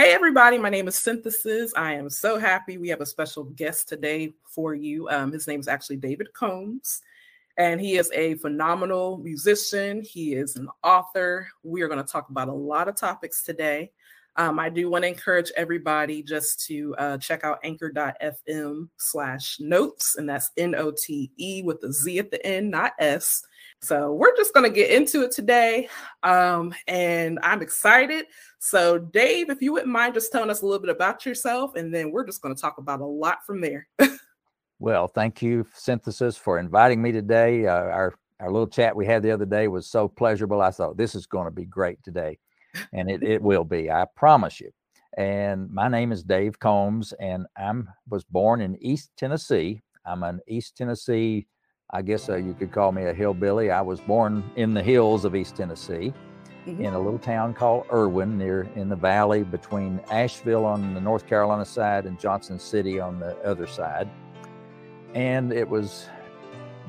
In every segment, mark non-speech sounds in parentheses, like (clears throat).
Hey, everybody, my name is Cynthysis. I am so happy we have a special guest today for you. Um, his name is actually David Combs, and he is a phenomenal musician. He is an author. We are going to talk about a lot of topics today. Um, I do want to encourage everybody just to uh, check out anchor.fm slash notez, and that's N O T E with the Z at the end, not S. So we're just going to get into it today. Um, and I'm excited. So, Dave, if you wouldn't mind just telling us a little bit about yourself, and then we're just going to talk about a lot from there. (laughs) well, thank you, Cynthysis, for inviting me today. Uh, our our little chat we had the other day was so pleasurable. I thought this is going to be great today, and it, it will be. I promise you. And my name is Dave Combs, and I'm was born in East Tennessee. I'm an East Tennessee I guess uh, you could call me a hillbilly. I was born in the hills of East Tennessee mm-hmm. in a little town called Erwin near in the valley between Asheville on the North Carolina side and Johnson City on the other side. And it was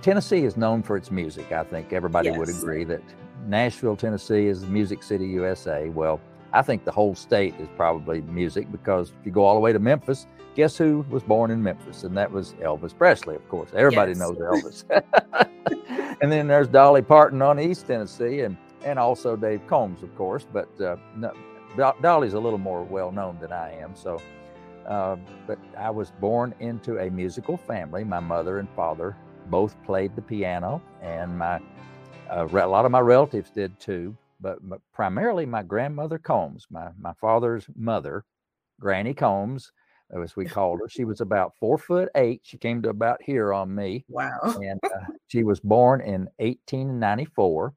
Tennessee is known for its music. I think everybody yes. would agree that Nashville, Tennessee is Music City, USA. Well, I think the whole state is probably music because if you go all the way to Memphis, guess who was born in Memphis? And that was Elvis Presley, of course. Everybody yes. knows Elvis. (laughs) and then there's Dolly Parton on East Tennessee, and and also Dave Combs, of course. But uh, no, Dolly's a little more well known than I am. So, uh, but I was born into a musical family. My mother and father both played the piano, and my uh, a lot of my relatives did too. But primarily my grandmother Combs, my my father's mother, Granny Combs as we called her. She was about four foot eight. She came to about here on me. Wow. And uh, (laughs) she was born in 1894.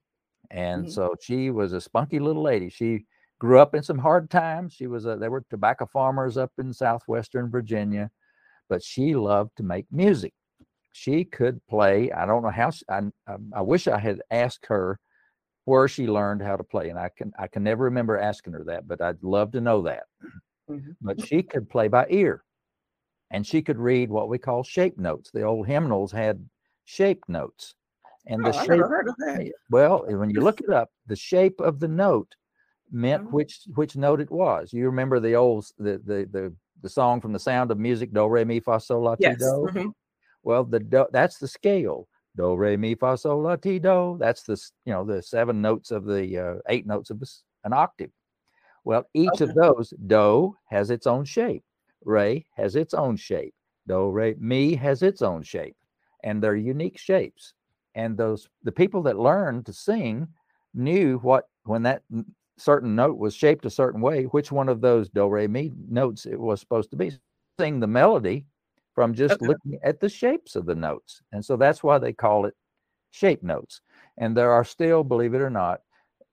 And mm-hmm. so she was a spunky little lady. She grew up in some hard times. She was a, they were tobacco farmers up in southwestern Virginia, but she loved to make music. She could play. I don't know how. She, I, I wish I had asked her where she learned how to play, and I can I can never remember asking her that, but I'd love to know that. Mm-hmm. But she could play by ear and she could read what we call shape notes. The old hymnals had shape notes. And the oh, shape, well, when you look it up, the shape of the note meant mm-hmm. which which note it was. You remember the old the the the, the song from the Sound of Music, Do Re Mi Fa Sol La Ti yes. Do. Mm-hmm. Well, the do, that's the scale. Do Re Mi Fa Sol La Ti Do. That's the you know the seven notes of the uh, eight notes of an octave. Well, each okay. of those, do has its own shape, re has its own shape, do, re, mi has its own shape, and they're unique shapes. And those the people that learned to sing knew what when that certain note was shaped a certain way, which one of those do, re, mi notes it was supposed to be. Sing the melody from just okay. looking at the shapes of the notes. And so that's why they call it shape notes. And there are still, believe it or not,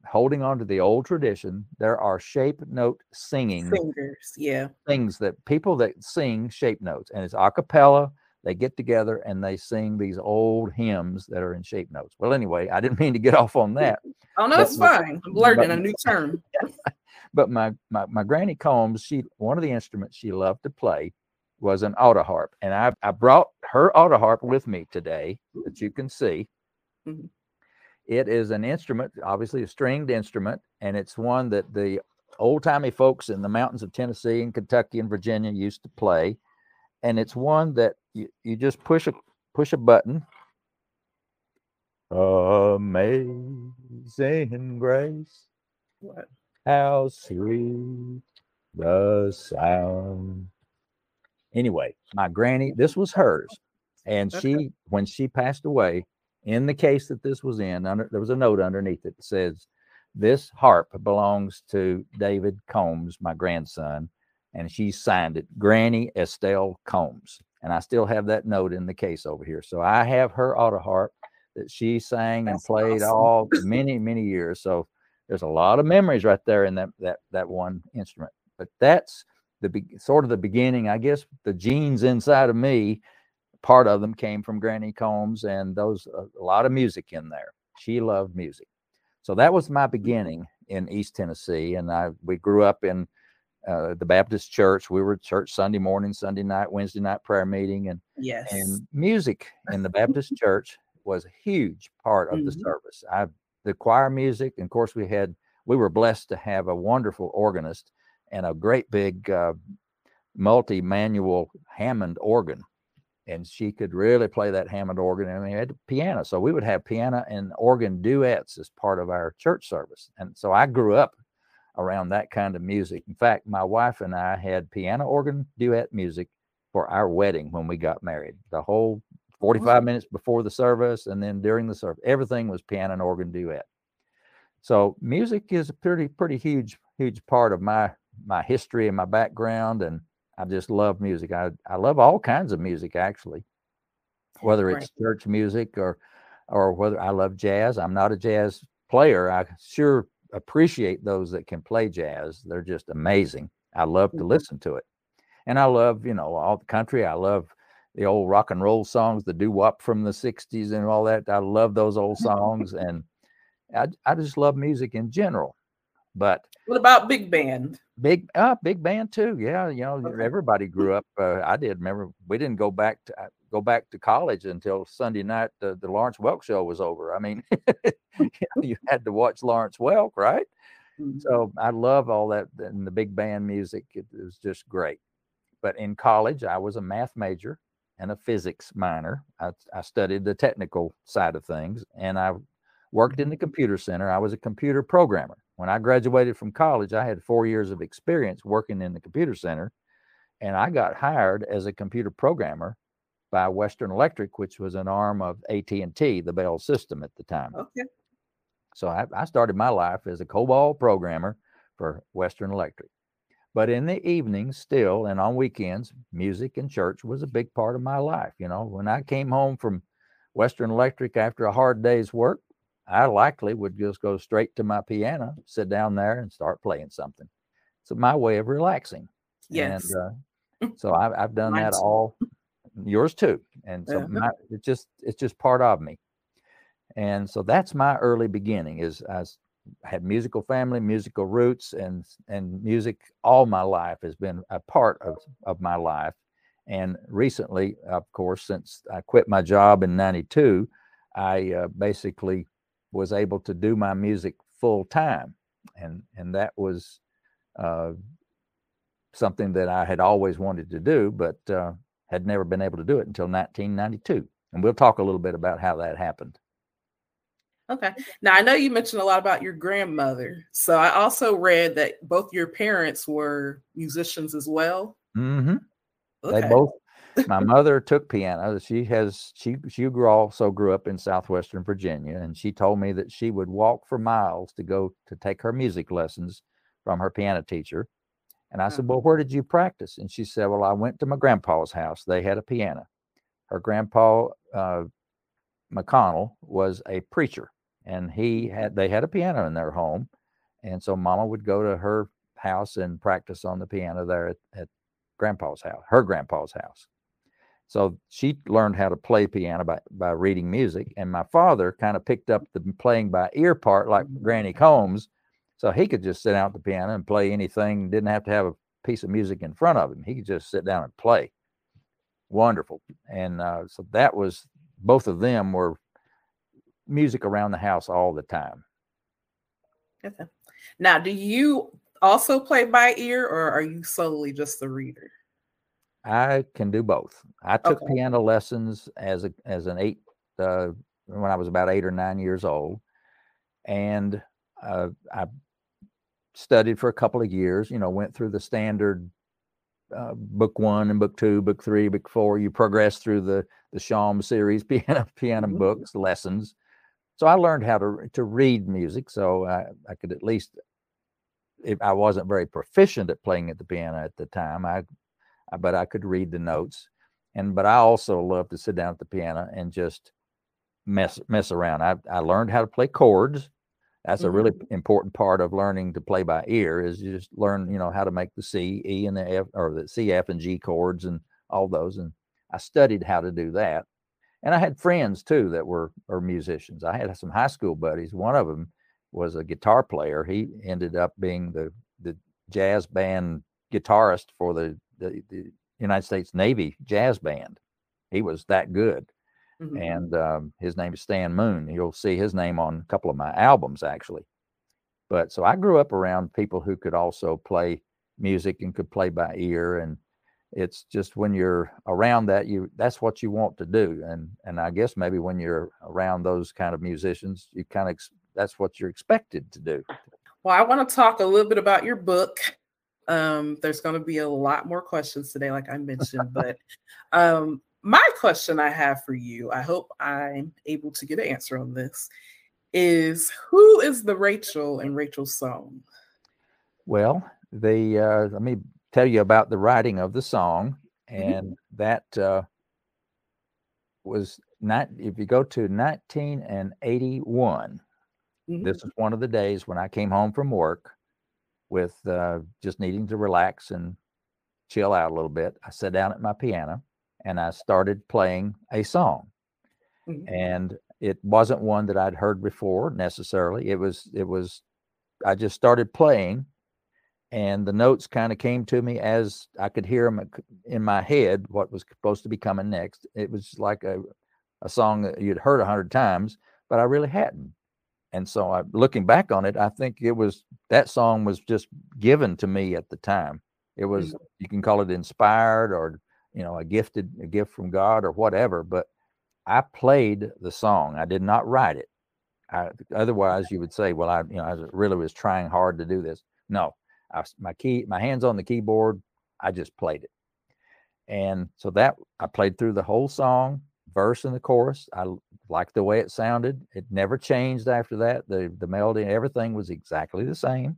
holding on to the old tradition, there are shape note singing singers, yeah, things that people that sing shape notes, and it's a cappella. They get together and they sing these old hymns that are in shape notes. Well, anyway, I didn't mean to get off on that. (laughs) oh no, it's fine. I'm learning but, a new term. (laughs) but my, my my granny Combs, she one of the instruments she loved to play was an auto harp, and I I brought her auto harp with me today that you can see. Mm-hmm. It is an instrument, obviously a stringed instrument, and it's one that the old timey folks in the mountains of Tennessee and Kentucky and Virginia used to play. And it's one that you, you just push a push a button. Amazing grace. What? How sweet the sound. Anyway, my granny, this was hers. And okay. she, when she passed away, in the case that this was in, under, there was a note underneath it that says, This harp belongs to David Combs, my grandson. And she signed it, Granny Estelle Combs. And I still have that note in the case over here. So I have her auto harp that she sang and played awesome. all many, many years. So there's a lot of memories right there in that that that one instrument. But that's the be- sort of the beginning, I guess. The genes inside of me part of them came from Granny Combs, and those a lot of music in there. She loved music, so that was my beginning in East Tennessee, and I we grew up in uh, the Baptist church. We were church Sunday morning, Sunday night, Wednesday night prayer meeting, and yes, and music in the Baptist church was a huge part of mm-hmm. the service. I the choir music, and of course we had we were blessed to have a wonderful organist and a great big uh, multi-manual Hammond organ. And she could really play that Hammond organ. And we had piano. So we would have piano and organ duets as part of our church service. And so I grew up around that kind of music. In fact, my wife and I had piano organ duet music for our wedding when we got married. The whole 45 minutes before the service and then during the service, everything was piano and organ duet. So music is a pretty pretty huge huge part of my my history and my background and I just love music. I I love all kinds of music actually. Whether it's right. church music or or whether I love jazz. I'm not a jazz player. I sure appreciate those that can play jazz. They're just amazing. I love to mm-hmm. listen to it. And I love, you know, all the country. I love the old rock and roll songs, the doo wop from the 60s and all that. I love those old (laughs) songs. and I, I just love music in general. But what about big band? Big, uh, big band too. Yeah, you know, okay. everybody grew up. Uh, I did. Remember, we didn't go back to uh, go back to college until Sunday night. Uh, the Lawrence Welk show was over. I mean, (laughs) you, know, you, had to watch Lawrence Welk, right? Mm-hmm. So I love all that and the big band music. It, it was just great. But in college, I was a math major and a physics minor. I, I studied the technical side of things, and I worked in the computer center. I was a computer programmer. When I graduated from college, I had four years of experience working in the computer center, and I got hired as a computer programmer by Western Electric, which was an arm of AT&T, the Bell system at the time. Okay. So I, I started my life as a COBOL programmer for Western Electric. But in the evenings, still, and on weekends, music and church was a big part of my life. You know, when I came home from Western Electric after a hard day's work, I likely would just go straight to my piano, sit down there, and start playing something. It's my way of relaxing. Yes. And uh, (laughs) so I've, I've done that all. Yours too. And so my, it's just it's just part of me. And so that's my early beginning. Is I had musical family, musical roots, and and music all my life has been a part of of my life. And recently, of course, since I quit my job in '92, I uh, basically was able to do my music full time, and and that was uh, something that I had always wanted to do, but uh, had never been able to do it until 1992. And we'll talk a little bit about how that happened. Okay. Now I know you mentioned a lot about your grandmother. So I also read that both your parents were musicians as well. Mm-hmm. Okay. They both my mother took piano. She has she she grew also grew up in southwestern Virginia, and she told me that she would walk for miles to go to take her music lessons from her piano teacher. And I said, "Well, where did you practice?" And she said, "Well, I went to my grandpa's house. They had a piano. Her grandpa uh, McConnell was a preacher, and he had they had a piano in their home, and so Mama would go to her house and practice on the piano there at, at grandpa's house, her grandpa's house. So she learned how to play piano by, by reading music. And my father kind of picked up the playing by ear part like Granny Combs. So he could just sit at the piano and play anything, didn't have to have a piece of music in front of him. He could just sit down and play. Wonderful. And uh, so that was, both of them were music around the house all the time. Okay. Now, do you also play by ear or are you solely just the reader? I can do both. I took okay. piano lessons as a as an eight uh, when I was about eight or nine years old, and uh, I studied for a couple of years. You know, went through the standard uh, book one and book two, book three, book four. You progress through the the Schaum series (laughs) piano piano mm-hmm. books lessons. So I learned how to to read music, so I, I could at least if I wasn't very proficient at playing at the piano at the time, I but I could read the notes. And but I also love to sit down at the piano and just mess mess around. I I learned how to play chords. That's mm-hmm. a really important part of learning to play by ear is you just learn, you know, how to make the C, E, and the F or the C, F, and G chords and all those. And I studied how to do that. And I had friends too that were were musicians. I had some high school buddies. One of them was a guitar player. He ended up being the the jazz band guitarist for the the, the United States Navy jazz band. He was that good. Mm-hmm. And um, his name is Stan Moon. You'll see his name on a couple of my albums, actually. But so I grew up around people who could also play music and could play by ear and it's just when you're around that you that's what you want to do and and i guess maybe when you're around those kind of musicians you kind of that's what you're expected to do well i want to talk a little bit about your book um there's going to be a lot more questions today like i mentioned but um my question i have for you i hope i'm able to get an answer on this is who is the rachel in rachel's song well the uh let me tell you about the writing of the song, mm-hmm. and mm-hmm. that uh, was not. If you go to 1981, mm-hmm. this is one of the days when I came home from work with uh, just needing to relax and chill out a little bit. I sat down at my piano and I started playing a song, mm-hmm. and it wasn't one that I'd heard before necessarily. It was it was I just started playing and the notes kind of came to me as I could hear them in my head what was supposed to be coming next. It was like a, a song that you'd heard a hundred times, but I really hadn't. And so I, looking back on it, I think it was that song was just given to me at the time. It was mm-hmm. you can call it inspired or you know a gifted a gift from God or whatever, but I played the song. I did not write it. I, otherwise, you would say, well, I you know I really was trying hard to do this. No, I, my key, my hands on the keyboard. I just played it, and so that I played through the whole song, verse and the chorus. I liked the way it sounded. It never changed after that. The the melody and everything was exactly the same,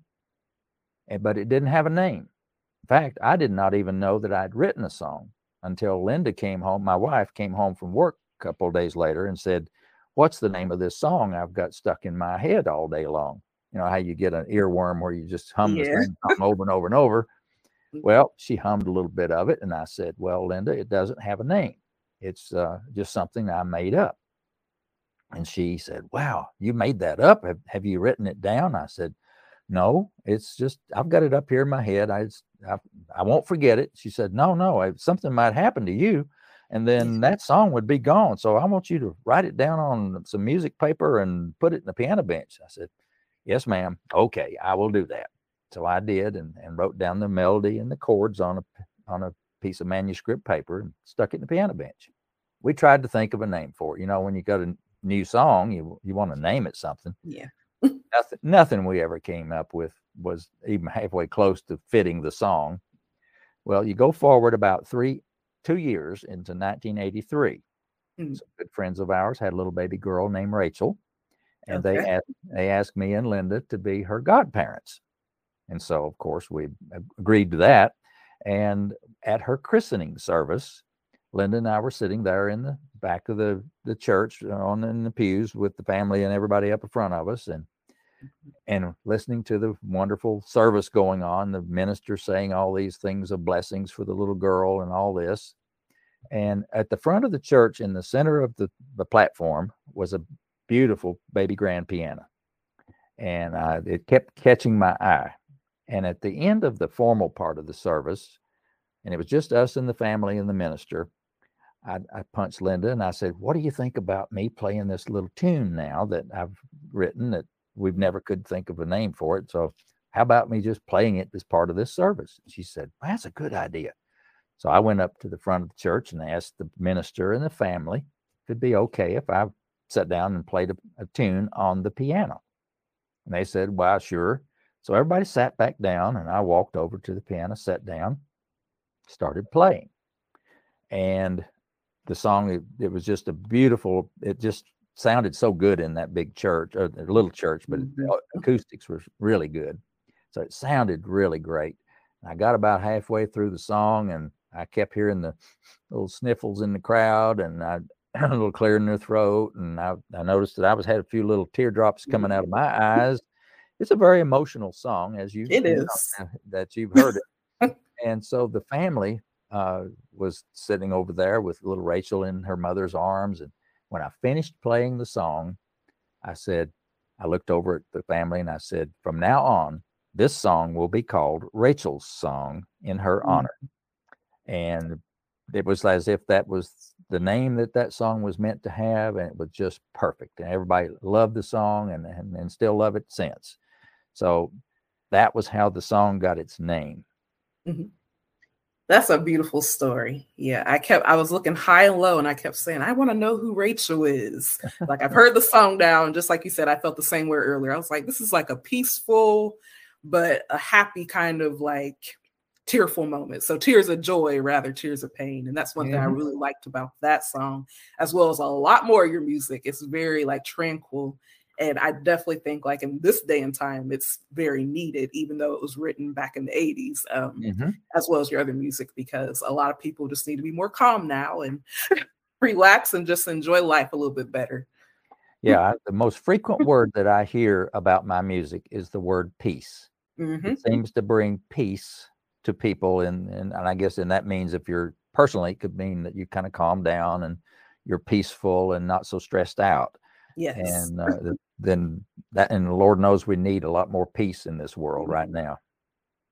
and but it didn't have a name. In fact, I did not even know that I'd written a song until Linda came home. My wife came home from work a couple of days later and said, "What's the name of this song I've got stuck in my head all day long?" you know how you get an earworm where you just hum yeah. the same song over and over and over. (laughs) Well, she hummed a little bit of it, and I said, "Well, Linda, it doesn't have a name. It's uh, just something I made up." And she said, "Wow, you made that up? Have, have you written it down?" I said, "No, it's just I've got it up here in my head. I I, I won't forget it." She said, "No, no, something might happen to you." and then (laughs) that song would be gone. So I want you to write it down on some music paper and put it in the piano bench. I said, Yes, ma'am. Okay, I will do that. So I did and, and wrote down the melody and the chords on a on a piece of manuscript paper and stuck it in the piano bench. We tried to think of a name for it. You know, when you got a new song, you you want to name it something. Yeah. (laughs) nothing nothing we ever came up with was even halfway close to fitting the song. Well, you go forward about three two years into 1983. Mm-hmm. Some good friends of ours had a little baby girl named Rachel and okay. they asked, they asked me and Linda to be her godparents. And so, of course, we agreed to that. And at her christening service, Linda and I were sitting there in the back of the, the church uh, on in the pews with the family and everybody up in front of us and mm-hmm. and listening to the wonderful service going on, the minister saying all these things of blessings for the little girl and all this. And at the front of the church, in the center of the, the platform, was a beautiful baby grand piano. And uh, it kept catching my eye. And at the end of the formal part of the service, and it was just us and the family and the minister, I, I punched Linda and I said, What do you think about me playing this little tune now that I've written that we've never could think of a name for it? So, how about me just playing it as part of this service? She said, well, That's a good idea. So I went up to the front of the church and asked the minister and the family if it'd be okay if I sat down and played a, a tune on the piano. And they said, Well, sure. So everybody sat back down, and I walked over to the piano, sat down, started playing. And the song, it, it was just a beautiful, it just sounded so good in that big church, or a little church, but mm-hmm. acoustics was really good. So it sounded really great. I got about halfway through the song and I kept hearing the little sniffles in the crowd and I (clears throat) a little clear in their throat, and I, I noticed that I was had a few little teardrops coming out of my eyes. It's a very emotional song, as you it is that you've heard it. and so the family uh, was sitting over there with little Rachel in her mother's arms, and when I finished playing the song, I said, I looked over at the family and I said, from now on, this song will be called Rachel's song in her mm-hmm. honor. And it was as if that was the name that that song was meant to have, and it was just perfect. And everybody loved the song and, and, and still love it since. So that was how the song got its name. Mm-hmm. That's a beautiful story. Yeah, I kept I was looking high and low and I kept saying, I want to know who Rachel is. like I've heard the song down, just like you said, I felt the same way earlier. I was like, this is like a peaceful but a happy kind of like tearful moment. So tears of joy rather tears of pain. And that's one thing I really liked about that song, as well as a lot more of your music. It's very like tranquil and I definitely think, like in this day and time, it's very needed, even though it was written back in the 80s, um, mm-hmm. as well as your other music, because a lot of people just need to be more calm now and (laughs) relax and just enjoy life a little bit better. Yeah, the most frequent word that I hear about my music is the word peace. Mm-hmm. It seems to bring peace to people, and, and and I guess and that means if you're personally, it could mean that you kind of calm down and you're peaceful and not so stressed out. Yes. And uh, then that, and the Lord knows we need a lot more peace in this world right mm-hmm. now.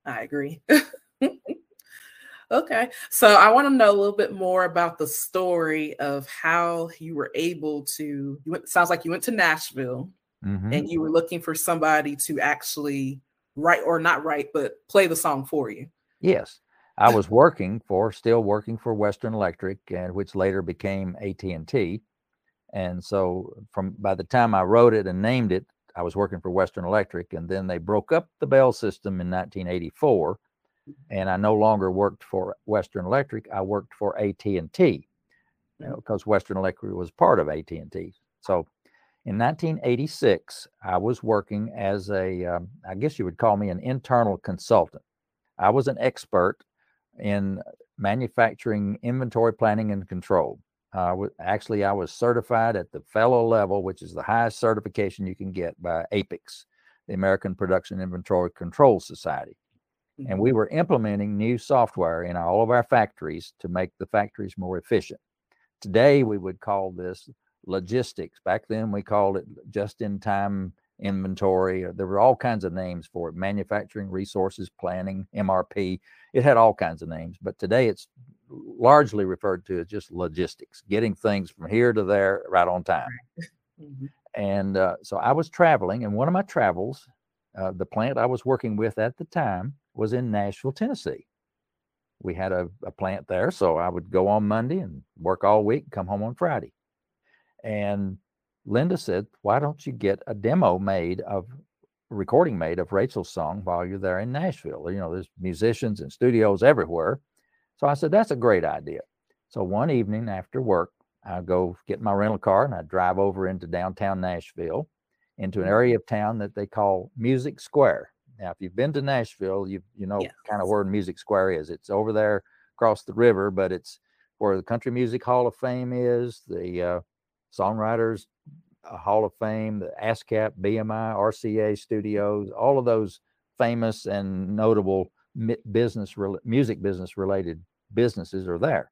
I agree. (laughs) okay. So I want to know a little bit more about the story of how you were able to, you went, sounds like you went to Nashville mm-hmm. and you were looking for somebody to actually write or not write, but play the song for you. Yes. I was working for, still working for Western Electric, and which later became AT&T and so from by the time I wrote it and named it, I was working for Western Electric, and then they broke up the Bell system in 1984, mm-hmm. and I no longer worked for Western Electric. I worked for AT and T, because Western Electric was part of AT and T. So in 1986, I was working as a, um, I guess you would call me an internal consultant. I was an expert in manufacturing inventory planning and control. Uh, actually, I was certified at the fellow level, which is the highest certification you can get by APICS, the American Production Inventory Control Society. Mm-hmm. And we were implementing new software in all of our factories to make the factories more efficient. Today, we would call this logistics. Back then, we called it just in time inventory. There were all kinds of names for it manufacturing resources planning, MRP. It had all kinds of names, but today it's largely referred to as just logistics, getting things from here to there right on time. (laughs) Mm-hmm. And uh, so I was traveling, and one of my travels, uh, the plant I was working with at the time was in Nashville, Tennessee. We had a, a plant there, so I would go on Monday and work all week, come home on Friday. And Linda said, Why don't you get a demo made of recording made of Rachel's song while you're there in Nashville? You know, there's musicians and studios everywhere. So I said, that's a great idea. So one evening after work, I go get my rental car and I drive over into downtown Nashville into an mm-hmm. area of town that they call Music Square. Now, if you've been to Nashville, you you know yes. kind of where Music Square is. It's over there across the river, but it's where the Country Music Hall of Fame is, the uh, Songwriters uh, Hall of Fame, the ASCAP, BMI, RCA studios, all of those famous and notable business music business related businesses are there.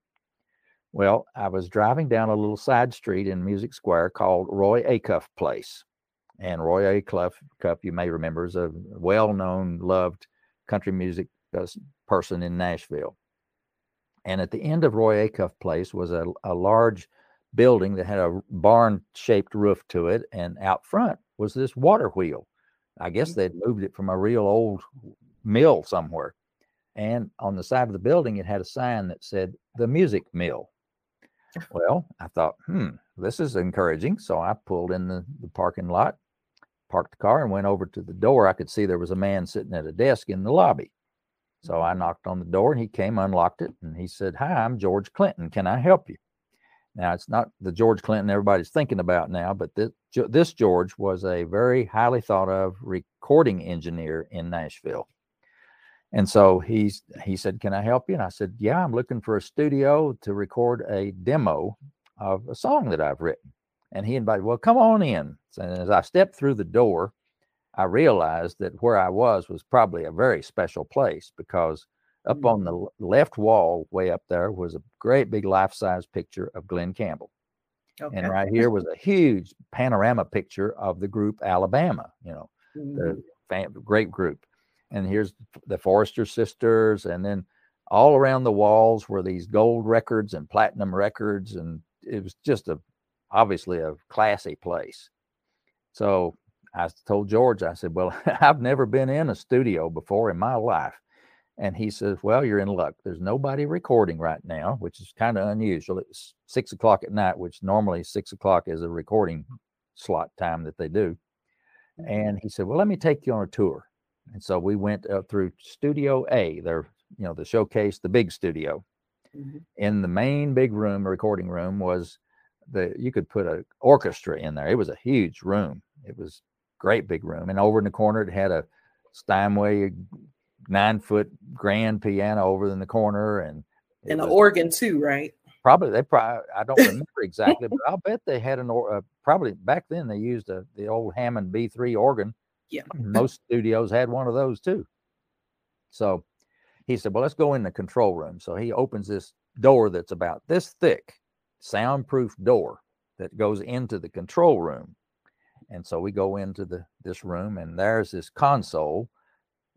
Well, I was driving down a little side street in Music Square called Roy Acuff Place. And Roy Acuff, you may remember, is a well known, loved country music uh, person in Nashville. And at the end of Roy Acuff Place was a, a large building that had a barn shaped roof to it. And out front was this water wheel. I guess they'd moved it from a real old mill somewhere. And on the side of the building, it had a sign that said the music mill. (laughs) Well, I thought, hmm, this is encouraging. So I pulled in the, the parking lot, parked the car, and went over to the door. I could see there was a man sitting at a desk in the lobby. So I mm-hmm. knocked on the door and he came, unlocked it, and he said, Hi, I'm George Clinton. Can I help you? Now, it's not the George Clinton everybody's thinking about now, but this, this George was a very highly thought of recording engineer in Nashville. And so he's he said, "Can I help you?" And I said, "Yeah, I'm looking for a studio to record a demo of a song that I've written." And he invited, "Well, come on in." And as I stepped through the door, I realized that where I was was probably a very special place because up on the left wall, way up there, was a great big life-size picture of Glen Campbell. Okay. And right here was a huge panorama picture of the group Alabama, you know, mm-hmm. the fam- great group and here's the Forester sisters, and then all around the walls were these gold records and platinum records, and it was just a obviously a classy place. So I told George, I said, "Well, (laughs) I've never been in a studio before in my life." And he says, Well, you're in luck. There's nobody recording right now, which is kind of unusual. It's six o'clock at night, which normally six o'clock is a recording slot time that they do. Mm-hmm. And he said, Well, let me take you on a tour. And so we went up through Studio A, their, you know, the showcase, the big studio. Mm-hmm. In the main big room, recording room, was the you could put an orchestra in there. It was a huge room. It was great big room. And over in the corner, it had a Steinway nine foot grand piano over in the corner and and an organ too, right? Probably they probably I don't (laughs) remember exactly, but I'll bet they had an or uh, probably back then they used a the old Hammond B3 organ. Yeah, (laughs) most studios had one of those too. So he said, "Well, let's go in the control room." So he opens this door that's about this thick, soundproof door that goes into the control room. And so we go into the this room, and there's this console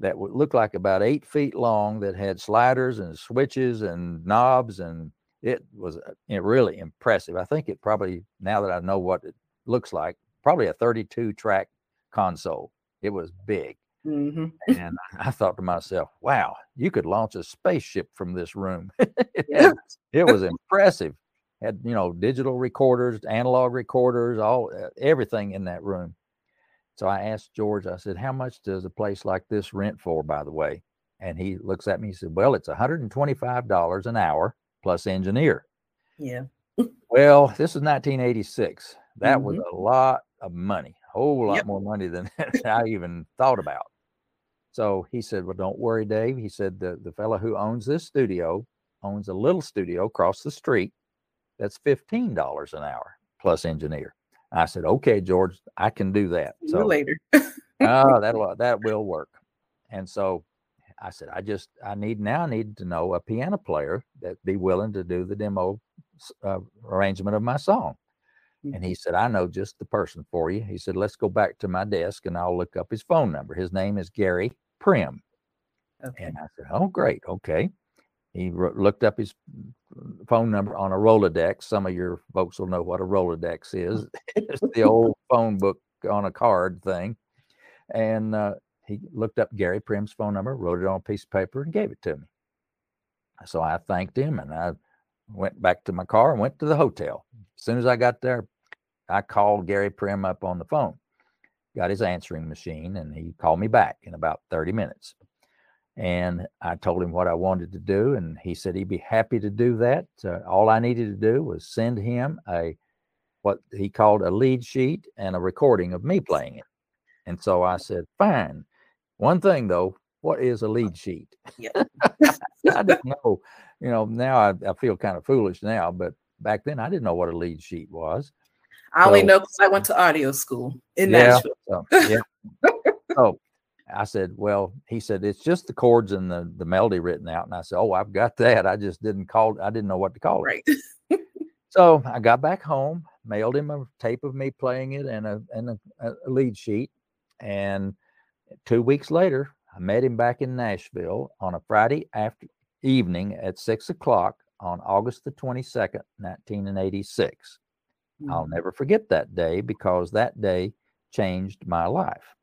that would look like about eight feet long that had sliders and switches and knobs and it was uh, really impressive i think it probably now that i know what it looks like probably a 32 track console it was big mm-hmm. and (laughs) i thought to myself wow you could launch a spaceship from this room it, (laughs) it was impressive had you know digital recorders analog recorders all uh, everything in that room so I asked George, I said, How much does a place like this rent for, by the way? And he looks at me, he said, Well, it's $125 an hour plus engineer. Yeah. well, this is 1986. That mm-hmm. was a lot of money, whole lot yep. more money (laughs) than I even thought about. So he said, Well, don't worry, Dave. He said, The, the fellow who owns this studio owns a little studio across the street that's $15 an hour plus engineer. I said, okay, George, I can do that. So later. (laughs) oh, that'll that will work. And so I said, I just I need now I need to know a piano player that be willing to do the demo uh, arrangement of my song. And mm-hmm. he said, I know just the person for you. He said, let's go back to my desk and I'll look up his phone number. His name is Gary Prim. Okay. And I said, oh, great. Okay. He looked up his phone number on a Rolodex. Some of your folks will know what a Rolodex is. (laughs) (laughs) it's the old phone book on a card thing. And uh, he looked up Gary Prim's phone number, wrote it on a piece of paper, and gave it to me. So I thanked him and I went back to my car and went to the hotel. As soon as I got there, I called Gary Prim up on the phone, got his answering machine, and he called me back in about 30 minutes. And I told him what I wanted to do, and he said he'd be happy to do that. Uh, all I needed to do was send him a what he called a lead sheet and a recording of me playing it. And so I said, "Fine." One thing though, what is a lead sheet? Yeah. (laughs) I didn't know. You know, now I, I feel kind of foolish now, but back then I didn't know what a lead sheet was. I only know because I went to audio school in yeah, Nashville. So, (laughs) yeah. so I said, well, he said, it's just the chords and the, the melody written out. And I said, oh, I've got that. I just didn't call, I didn't know what to call it. Right. (laughs) so I got back home, mailed him a tape of me playing it and a, and a, a lead sheet. And two weeks later, I met him back in Nashville on a Friday after evening at six o'clock on August the 22nd, 1986. Mm-hmm. I'll never forget that day because that day changed my life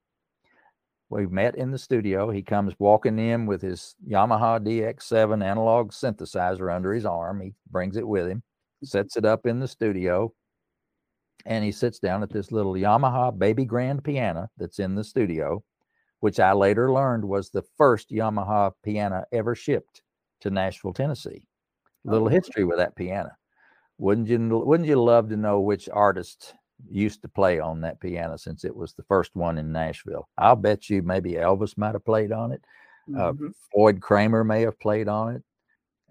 we met in the studio. He comes walking in with his Yamaha DX7 analog synthesizer under his arm. He brings it with him, sets it up in the studio, and he sits down at this little Yamaha baby grand piano that's in the studio, which I later learned was the first Yamaha piano ever shipped to Nashville, Tennessee. Little oh. history with that piano. Wouldn't you wouldn't you love to know which artist used to play on that piano since it was the first one in Nashville. I'll bet you maybe Elvis might have played on it. Uh, mm-hmm. Uh, Floyd Cramer may have played on it.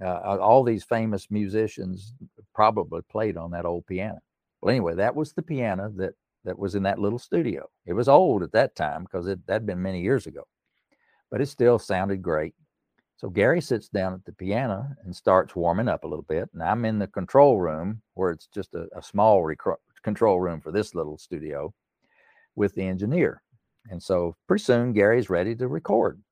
Uh, all these famous musicians probably played on that old piano. Well, anyway, that was the piano that that was in that little studio. It was old at that time because it that had been many years ago, but it still sounded great. So Gary sits down at the piano and starts warming up a little bit, and I'm in the control room where it's just a, a small rec- control room for this little studio with the engineer. And so pretty soon Gary's ready to record.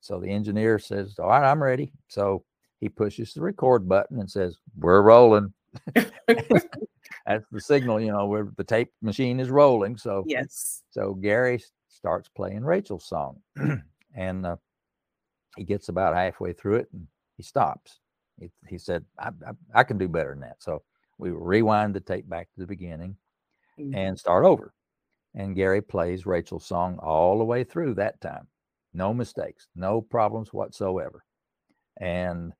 So the engineer says, All right, I'm ready. So he pushes the record button and says, We're rolling. (laughs) That's the signal, you know, where the tape machine is rolling. So yes. So Gary starts playing Rachel's song. (clears throat) and uh, he gets about halfway through it and he stops. He, he said, I, I, I, can do better than that. So we rewind the tape back to the beginning mm-hmm. and start over. And Gary plays Rachel's song all the way through that time. No mistakes, no problems whatsoever. And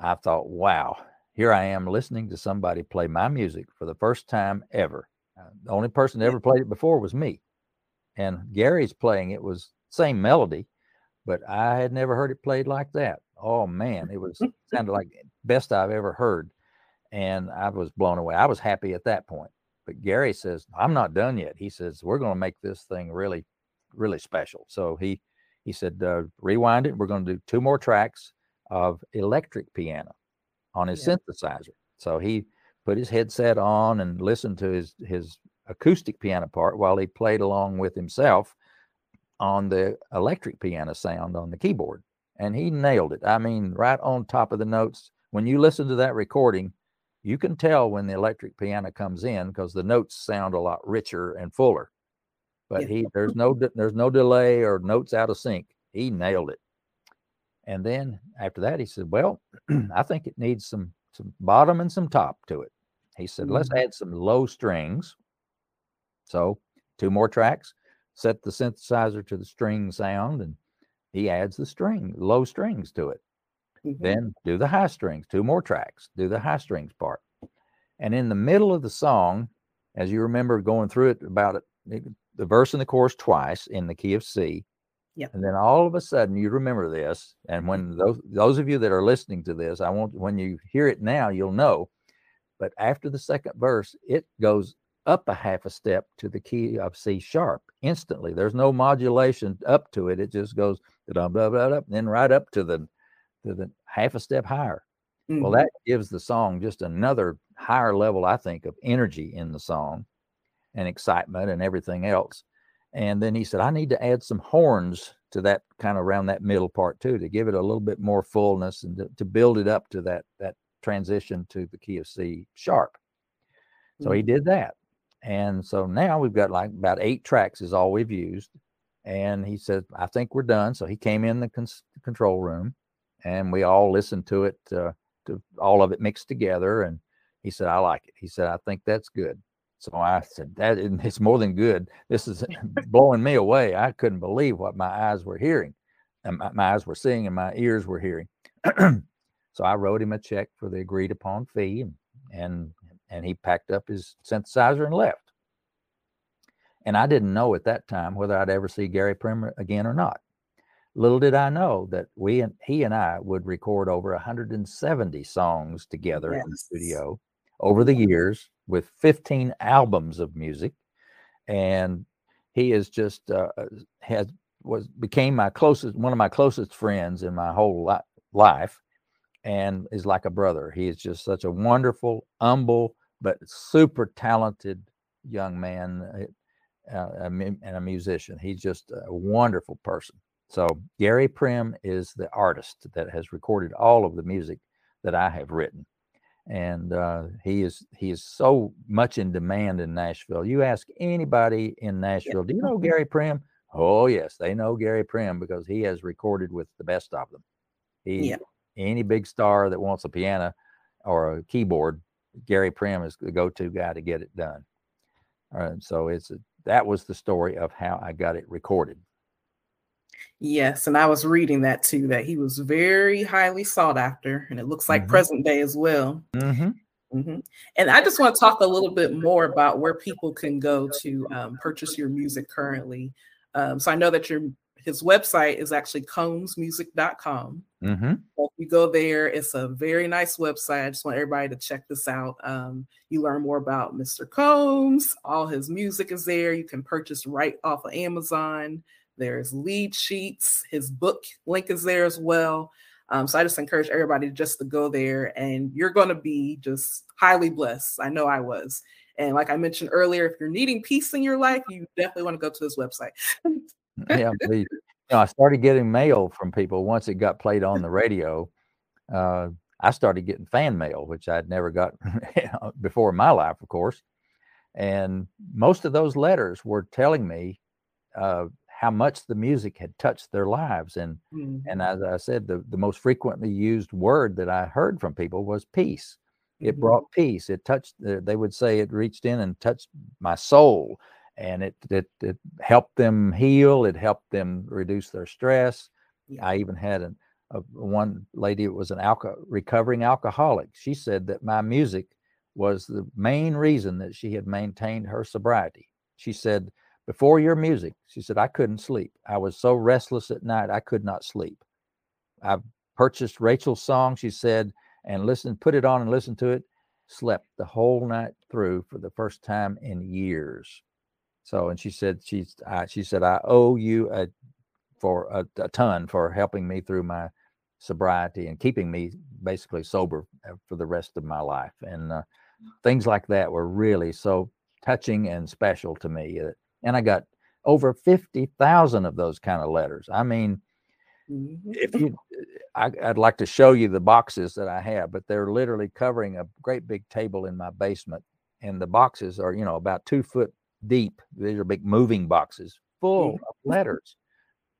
I thought, wow, here I am listening to somebody play my music for the first time ever. Uh, the only person that ever played it before was me. And Gary's playing it was same melody, but I had never heard it played like that. Oh man, it was (laughs) sounded like best I've ever heard. And I was blown away. I was happy at that point. But Gary says, I'm not done yet. He says, we're going to make this thing really, really special. So he he said, uh, rewind it. We're going to do two more tracks of electric piano on his yeah. synthesizer. So he put his headset on and listened to his his acoustic piano part while he played along with himself on the electric piano sound on the keyboard. And he nailed it. I mean, right on top of the notes. When you listen to that recording, you can tell when the electric piano comes in because the notes sound a lot richer and fuller. But yeah. he there's no there's no delay or notes out of sync. He nailed it. And then after that, he said, "Well, (clears throat) I think it needs some some bottom and some top to it." He said. "Let's mm. add some low strings." So two more tracks. Set the synthesizer to the string sound, and he adds the string low strings to it. Mm-hmm. Then do the high strings, two more tracks, do the high strings part. And in the middle of the song, as you remember going through it about it, the verse and the chorus twice in the key of C. Yep. And then all of a sudden you remember this. And when those those of you that are listening to this, I want when you hear it now, you'll know. But after the second verse, it goes up a half a step to the key of C sharp instantly. There's no modulation up to it. It just goes da da da then right up to the to the half a step higher. Mm-hmm. Well, that gives the song just another higher level, I think, of energy in the song and excitement and everything else. And then he said, I need to add some horns to that kind of around that middle part too, to give it a little bit more fullness and to, to build it up to that that transition to the key of C sharp. So mm-hmm. he did that. And so now we've got like about eight tracks is all we've used. And he said, I think we're done. So he came in the con- control room and we all listened to it, uh, to all of it mixed together. And he said, I like it. He said, I think that's good. So I said, that it's more than good. This is (laughs) (laughs) blowing me away. I couldn't believe what my eyes were hearing and my, my eyes were seeing and my ears were hearing. (clears throat) so I wrote him a check for the agreed upon fee and, and, and he packed up his synthesizer and left. And I didn't know at that time whether I'd ever see Gary Prim again or not. Little did I know that we and he and I would record over 170 songs together yes. in the studio over the years with 15 albums of music. And he is just uh, uh has was became my closest one of my closest friends in my whole li- life and is like a brother. He is just such a wonderful, humble, but super talented young man uh, uh and a musician. He's just a wonderful person. So Gary Prim is the artist that has recorded all of the music that I have written, and uh, he is he is so much in demand in Nashville. You ask anybody in Nashville, do you know Gary Prim? Oh yes, they know Gary Prim because he has recorded with the best of them. He, yeah. Any big star that wants a piano or a keyboard, Gary Prim is the go-to guy to get it done. All right. So it's a, that was the story of how I got it recorded. Yes, and I was reading that too, that he was very highly sought after, and it looks like mm-hmm. present day as well. Mm-hmm. Mm-hmm. And I just want to talk a little bit more about where people can go to um, purchase your music currently. Um, so I know that your his website is actually combsmusic.com. Mm-hmm. So if you go there, it's a very nice website. I just want everybody to check this out. Um, you learn more about Mr. Combs. All his music is there. You can purchase right off of Amazon. There's lead sheets. His book link is there as well. Um, so I just encourage everybody just to go there, and you're going to be just highly blessed. I know I was. And like I mentioned earlier, if you're needing peace in your life, you definitely want to go to his website. yeah, please. You know, I started getting mail (laughs) from people once it got played on the radio. Uh, I started getting fan mail, which I'd never got (laughs) before in my life, of course. And most of those letters were telling me uh, how much the music had touched their lives. And mm-hmm. and as I said, the, the most frequently used word that I heard from people was peace. It mm-hmm. brought peace. It touched. Uh, they would say it reached in and touched my soul, and it it it helped them heal. It helped them reduce their stress. Yeah. I even had an, a one lady. It was an alcohol recovering alcoholic. She said that my music was the main reason that she had maintained her sobriety. She said before your music, she said, I couldn't sleep. I was so restless at night, I could not sleep. I purchased Rachel's song, she said, and listened, put it on and listened to it, slept the whole night through for the first time in years. So, and she said, she's, I, she said, I owe you a, for a, a ton for helping me through my sobriety and keeping me basically sober uh, for the rest of my life. And uh, things like that were really so touching and special to me. Uh, and I got over 50,000 of those kind of letters. I mean, if mm-hmm. you, I, would like to show you the boxes that I have, but they're literally covering a great big table in my basement. And the boxes are, you know, about two foot deep. These are big moving boxes full mm-hmm. of letters.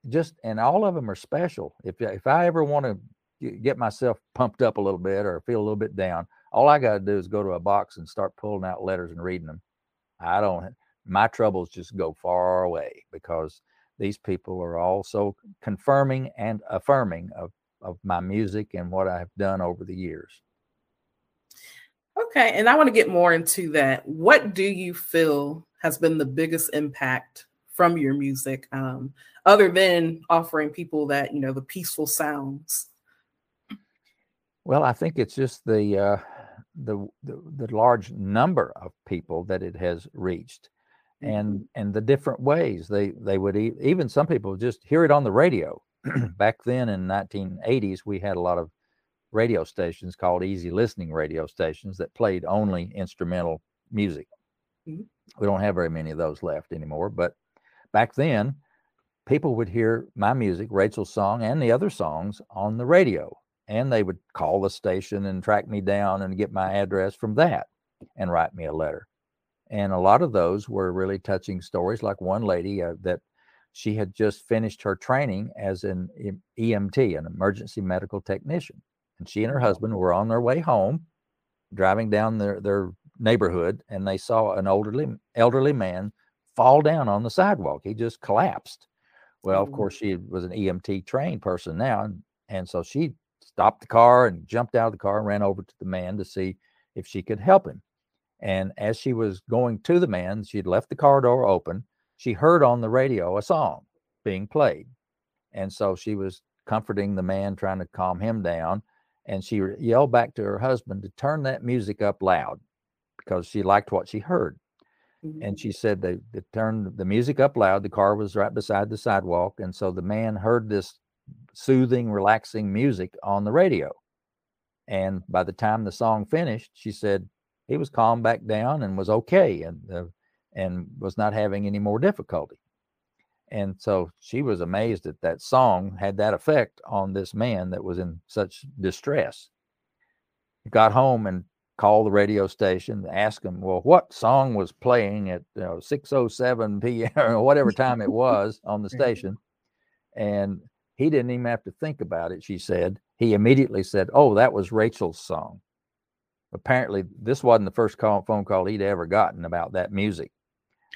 Just, and all of them are special. If, if I ever want to get myself pumped up a little bit or feel a little bit down, all I got to do is go to a box and start pulling out letters and reading them. I don't, my troubles just go far away because these people are also confirming and affirming of, of my music and what I've done over the years. Okay. And I want to get more into that. What do you feel has been the biggest impact from your music, um, other than offering people that, you know, the peaceful sounds? Well, I think it's just the, uh, the, the, the large number of people that it has reached and mm-hmm. and the different ways they they would e- even some people just hear it on the radio (clears throat) back then in 1980s we had a lot of radio stations called easy listening radio stations that played only instrumental music mm-hmm. we don't have very many of those left anymore but back then people would hear my music rachel's song and the other songs on the radio and they would call the station and track me down and get my address from that and write me a letter and a lot of those were really touching stories like one lady uh, that she had just finished her training as an emt an emergency medical technician and she and her husband were on their way home driving down their, their neighborhood and they saw an elderly elderly man fall down on the sidewalk he just collapsed well of mm-hmm. course she was an emt trained person now and, and so she stopped the car and jumped out of the car and ran over to the man to see if she could help him and as she was going to the man, she'd left the car door open. She heard on the radio a song being played. And so she was comforting the man, trying to calm him down. And she yelled back to her husband to turn that music up loud because she liked what she heard. Mm-hmm. And she said they, they turned the music up loud. The car was right beside the sidewalk. And so the man heard this soothing, relaxing music on the radio. And by the time the song finished, she said, he was calmed back down and was okay and uh, and was not having any more difficulty. And so she was amazed that that song had that effect on this man that was in such distress. He got home and called the radio station, ask him, well, what song was playing at you know, 6.07 (laughs) p.m. or whatever time it (laughs) was on the station. And he didn't even have to think about it, she said. He immediately said, oh, that was Rachel's song apparently this wasn't the first call, phone call he'd ever gotten about that music.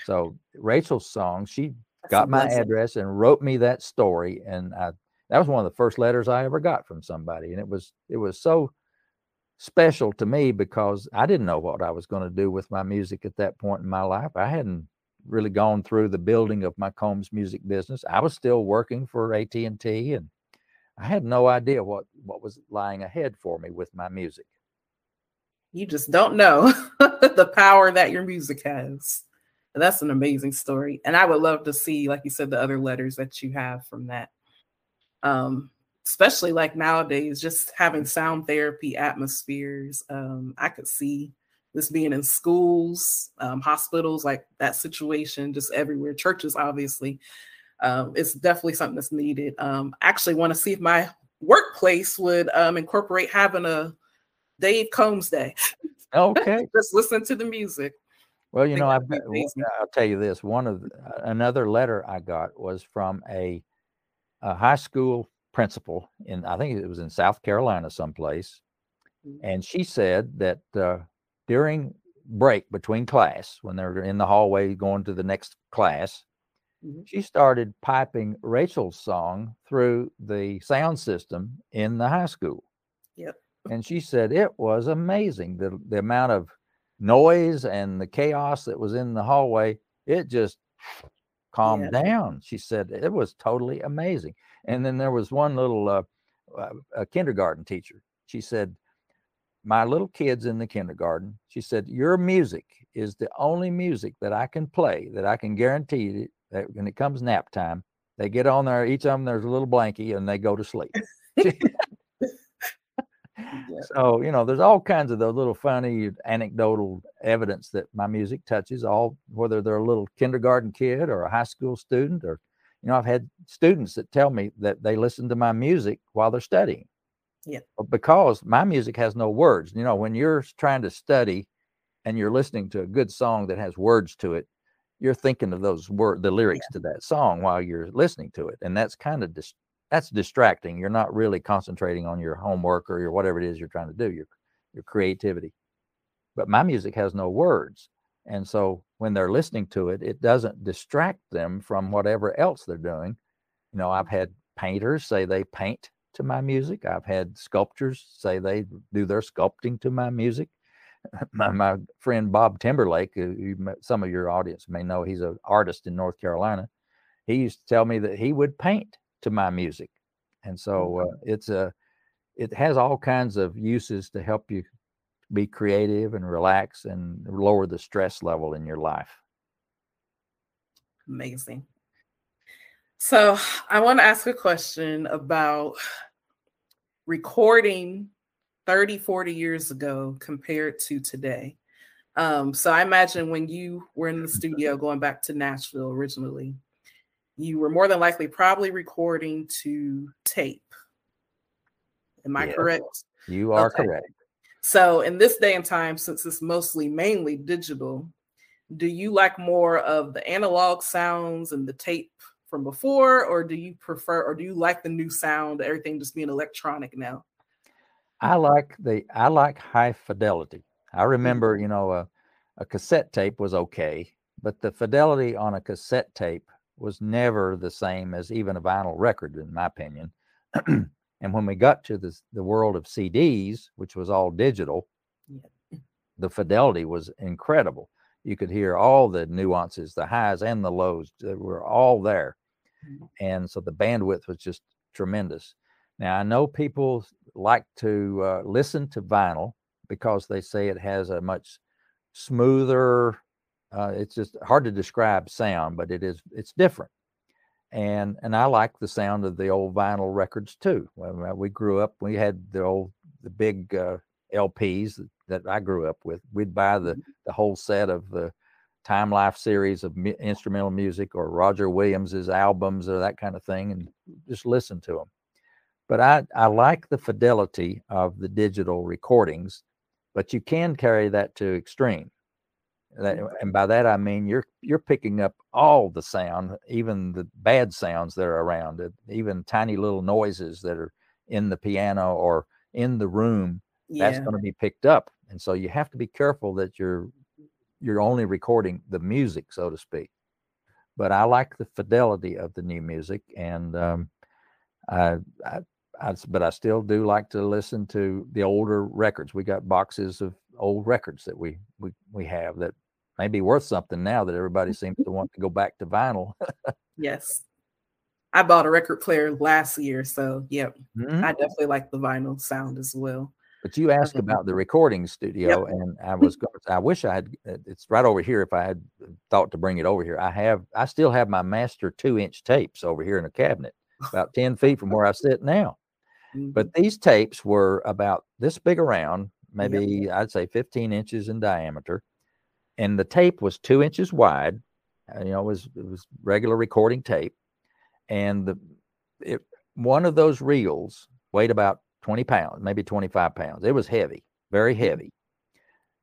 So Rachel's song, she That's got my address and wrote me that story, and I that was one of the first letters I ever got from somebody, and it was it was so special to me because I didn't know what I was going to do with my music at that point in my life. I hadn't really gone through the building of my Combs music business. I was still working for AT&T and I had no idea what what was lying ahead for me with my music you just don't know (laughs) the power that your music has. And that's an amazing story. And I would love to see, like you said, the other letters that you have from that. Um, especially like nowadays, just having sound therapy atmospheres. Um, I could see this being in schools, um, hospitals, like that situation, just everywhere, churches, obviously. Um, it's definitely something that's needed. Um, I actually want to see if my workplace would um, incorporate having a Dave Combs Day. Okay. (laughs) Just listen to the music. Well, you know, I've, I'll tell you this. One of the, another letter I got was from a, a high school principal in I think it was in South Carolina someplace, mm-hmm. and she said that uh, during break between class when they're in the hallway going to the next class, mm-hmm. she started piping Rachel's song through the sound system in the high school. Yep. And she said it was amazing the the amount of noise and the chaos that was in the hallway. It just calmed yeah. down. She said it was totally amazing. And then there was one little uh, uh, a kindergarten teacher. She said, "My little kids in the kindergarten." She said, "Your music is the only music that I can play that I can guarantee that when it comes nap time, they get on there. Each of them there's a little blankie and they go to sleep." (laughs) (laughs) So, you know, there's all kinds of those little funny anecdotal evidence that my music touches all, whether they're a little kindergarten kid or a high school student, or, you know, I've had students that tell me that they listen to my music while they're studying. Yeah. Because my music has no words. You know, when you're trying to study and you're listening to a good song that has words to it, you're thinking of those word the lyrics yeah. to that song while you're listening to it. And that's kind of dis- that's distracting. You're not really concentrating on your homework or your whatever it is you're trying to do, your your creativity. But my music has no words. And so when they're listening to it, it doesn't distract them from whatever else they're doing. You know, I've had painters say they paint to my music. I've had sculptors say they do their sculpting to my music. (laughs) My, my friend Bob Timberlake, who some of your audience may know, he's an artist in North Carolina. He used to tell me that he would paint to my music. And so uh, it's a it has all kinds of uses to help you be creative and relax and lower the stress level in your life. Amazing. So, I want to ask a question about recording 30, 40 years ago compared to today. Um, so, I imagine when you were in the studio going back to Nashville originally, you were more than likely probably recording to tape. Am I correct? You are okay. correct. So, in this day and time, since it's mostly mainly digital, do you like more of the analog sounds and the tape from before, or do you prefer, or do you like the new sound, everything just being electronic now? I like the I like high fidelity. I remember, mm-hmm. you know, a, a cassette tape was okay, but the fidelity on a cassette tape was never the same as even a vinyl record, in my opinion. (clears throat) and when we got to the, the world of CDs, which was all digital, yeah. the fidelity was incredible. You could hear all the nuances, the highs and the lows that were all there. Mm-hmm. And so the bandwidth was just tremendous. Now, I know people like to uh, listen to vinyl because they say it has a much smoother uh, it's just hard to describe sound, but it is it's different. And and I like the sound of the old vinyl records too. When we grew up, we had the old the big uh, LPs that I grew up with. We'd buy the mm-hmm. the whole set of the Time Life series of instrumental music or Roger Williams's albums or that kind of thing, and just listen to them. But I I like the fidelity of the digital recordings, but you can carry that to extreme. Mm-hmm. and by that I mean you're you're picking up all the sound, even the bad sounds that are around it, even tiny little noises that are in the piano or in the room. Yeah. That's going to be picked up, and so you have to be careful that you're you're only recording the music, so to speak. But I like the fidelity of the new music, and um, I, I, I, but I still do like to listen to the older records. We got boxes of old records that we we we have that may be worth something now that everybody seems to want to go back to vinyl. yes. I bought a record player last year, so yep, mm-hmm. I definitely like the vinyl sound as well. But you asked about the recording studio, yep. and I was going. I wish I had. Uh, it's right over here. If I had thought to bring it over here, I have. I still have my master two-inch tapes over here in a cabinet, about ten feet from where I sit now. Mm-hmm. But these tapes were about this big around, maybe yep. I'd say 15 inches in diameter, and the tape was two inches wide. Uh, you know, it was it was regular recording tape, and the it one of those reels weighed about 20 pounds, maybe 25 pounds. It was heavy, very mm-hmm. heavy.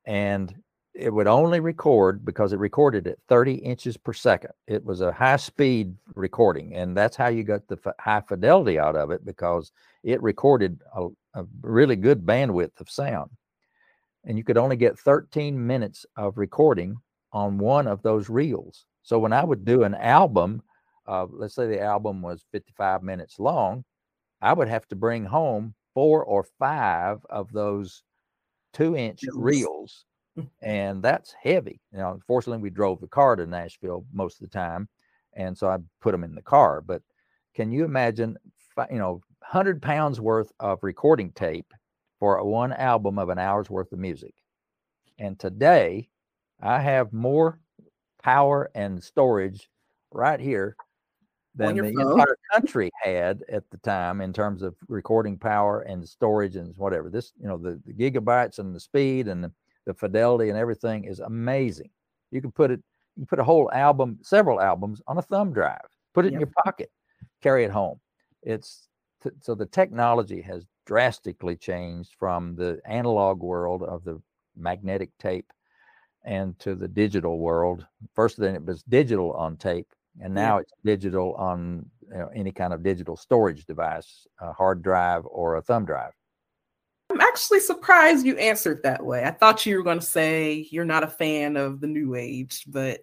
And it would only record because it recorded at 30 inches per second. It was a high speed recording, and that's how you got the f- high fidelity out of it because it recorded a, a, really good bandwidth of sound. And you could only get 13 minutes of recording on one of those reels. So when I would do an album, uh, let's say the album was 55 minutes long, I would have to bring home four or five of those two inch reels and that's heavy. You know, unfortunately, we drove the car to Nashville most of the time, and so I put them in the car. But can you imagine, you know, hundred pounds worth of recording tape for one album of an hour's worth of music? And today, I have more power and storage right here than the entire country had at the time in terms of recording power and storage and whatever. This, you know, the, the gigabytes and the speed and the the fidelity and everything is amazing. You can put it, you put a whole album, several albums on a thumb drive, put it yep. in your pocket, carry it home. It's t- so the technology has drastically changed from the analog world of the magnetic tape and to the digital world. First, then it was digital on tape, and now yeah. it's digital on you know, any kind of digital storage device, a hard drive or a thumb drive. I'm actually surprised you answered that way. I thought you were going to say you're not a fan of the new age, but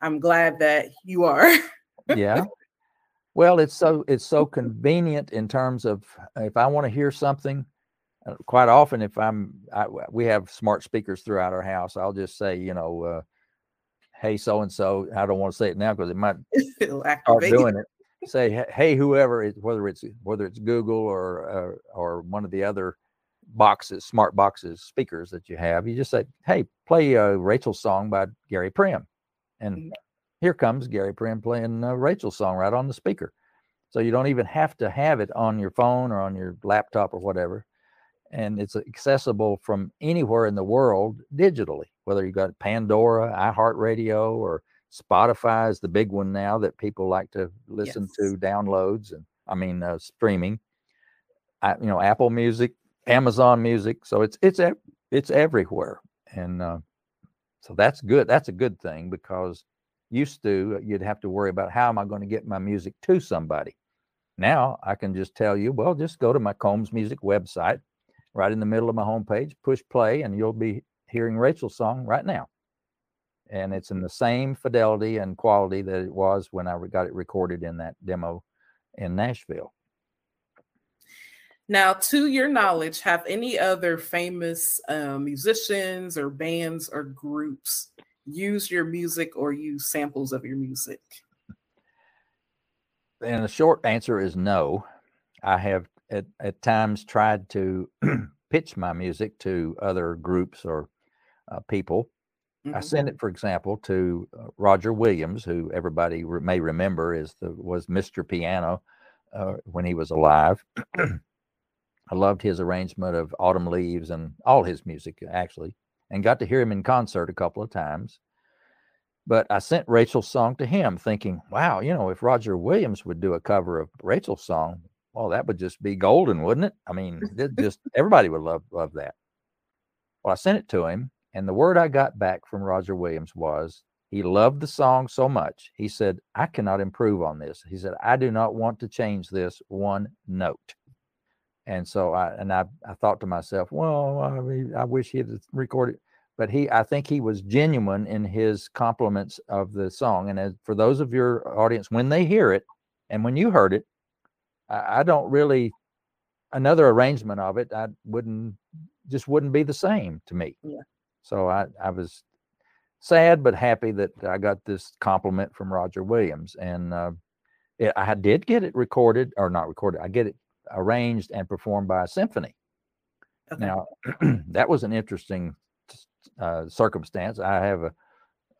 I'm glad that you are. yeah. Well, it's so it's so convenient in terms of if I want to hear something. Uh, quite often, if I'm I, we have smart speakers throughout our house, I'll just say, you know, uh, hey, so and so. I don't want to say it now because it might (laughs) start doing it. Say, hey, whoever, it, whether it's whether it's Google or uh, or one of the other boxes, smart boxes, speakers that you have. You just say, "Hey, play a Rachel song by Gary Prim," and mm-hmm. Here comes Gary Prim playing a Rachel song right on the speaker. So you don't even have to have it on your phone or on your laptop or whatever, and it's accessible from anywhere in the world digitally. Whether you got Pandora, iHeartRadio, or Spotify is the big one now that people like to listen yes. to downloads and I mean uh, streaming. I, you know, Apple Music, Amazon Music. So it's it's it's everywhere, and uh, so that's good. That's a good thing because used to you'd have to worry about how am I going to get my music to somebody. Now I can just tell you, well, just go to my Combs Music website, right in the middle of my homepage, push play, and you'll be hearing Rachel's song right now. And it's in the same fidelity and quality that it was when I got it recorded in that demo in Nashville. Now, to your knowledge, have any other famous uh, musicians or bands or groups used your music or use samples of your music? And the short answer is no. I have at, at times tried to (clears throat) pitch my music to other groups or uh, people. Mm-hmm. I sent it, for example, to uh, Roger Williams, who everybody re- may remember is the was Mr. Piano uh, when he was alive. (clears throat) I loved his arrangement of Autumn Leaves and all his music, actually, and got to hear him in concert a couple of times. But I sent Rachel's song to him thinking, wow, you know, if Roger Williams would do a cover of Rachel's song, well, that would just be golden, wouldn't it? I mean, (laughs) just everybody would love love that. Well, I sent it to him, and the word I got back from Roger Williams was he loved the song so much. He said, I cannot improve on this. He said, I do not want to change this one note. And so I and I, I thought to myself, well, I mean, I wish he had recorded, but he I think he was genuine in his compliments of the song. And as for those of your audience, when they hear it, and when you heard it, I, I don't really another arrangement of it, I wouldn't just wouldn't be the same to me. Yeah. So I, I was sad but happy that I got this compliment from Roger Williams, and uh, it, I did get it recorded or not recorded. I get it arranged and performed by a symphony. Okay. Now, (clears throat) that was an interesting uh, circumstance. I have a,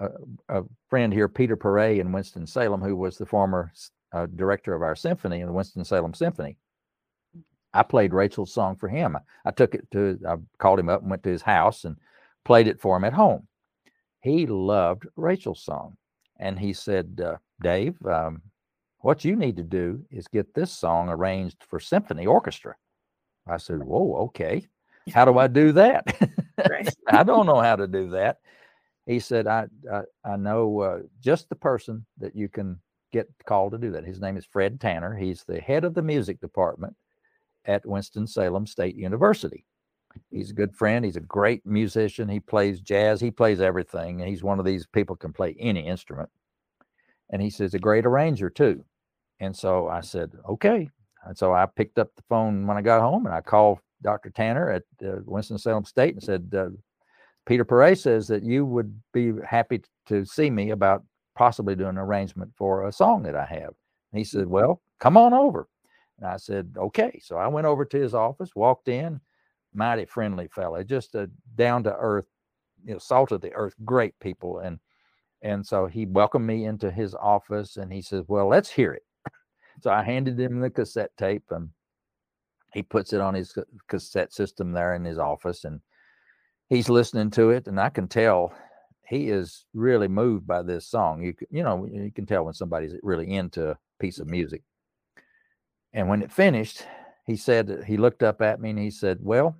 a, a, friend here, Peter Perret in Winston-Salem, who was the former uh, director of our symphony in the Winston-Salem Symphony. I played Rachel's song for him. I, I took it to, I called him up and went to his house and played it for him at home. He loved Rachel's song. And he said, uh, Dave, um, what you need to do is get this song arranged for symphony orchestra. I said, Whoa, okay. (laughs) How do I do that? Right. (laughs) I don't know how to do that. He said, I, I, I know uh, just the person that you can get called to do that. His name is Fred Tanner. He's the head of the music department at Winston-Salem State University. He's a good friend. He's a great musician. He plays jazz. He plays everything. He's one of these people can play any instrument. And he says a great arranger too. And so I said, okay. And so I picked up the phone when I got home and I called Dr. Tanner at uh, Winston-Salem State and said, uh, Peter Perret says that you would be happy to see me about possibly doing an arrangement for a song that I have. And he said, well, come on over. And I said, okay. So I went over to his office, walked in, mighty friendly fella, just a down to earth, you know, salt of the earth, great people. And and so he welcomed me into his office and he says, Well, let's hear it. So I handed him the cassette tape and he puts it on his cassette system there in his office and he's listening to it. And I can tell he is really moved by this song. You, you know, you can tell when somebody's really into a piece of music. And when it finished, he said, he looked up at me and he said, Well,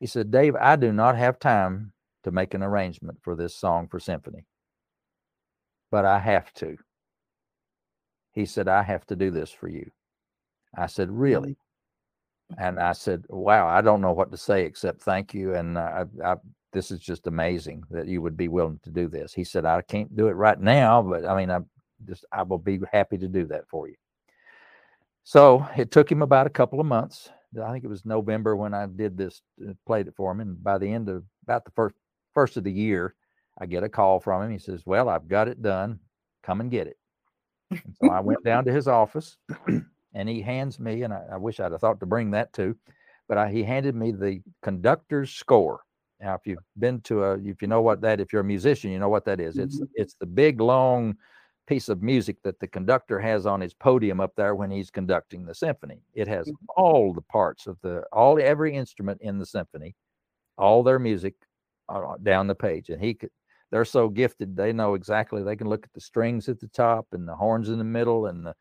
he said, Dave, I do not have time to make an arrangement for this song for symphony but I have to. He said, I have to do this for you. I said, Really? Mm-hmm. And I said, Wow, I don't know what to say except thank you. And I, I, this is just amazing that you would be willing to do this. He said, I can't do it right now, but I mean, I just, I will be happy to do that for you. So it took him about a couple of months. I think it was November when I did this, uh, played it for him. And by the end of about the first, first of the year, I get a call from him. He says, Well, I've got it done. Come and get it. And so I went down to his office and he hands me, and I, I wish I'd have thought to bring that too, but I, he handed me the conductor's score. Now, if you've been to a, if you know what that, if you're a musician, you know what that is. It's mm-hmm. it's the big long piece of music that the conductor has on his podium up there when he's conducting the symphony. It has mm-hmm. all the parts of the all every instrument in the symphony, all their music uh, down the page, and he could they're so gifted they know exactly they can look at the strings at the top and the horns in the middle and the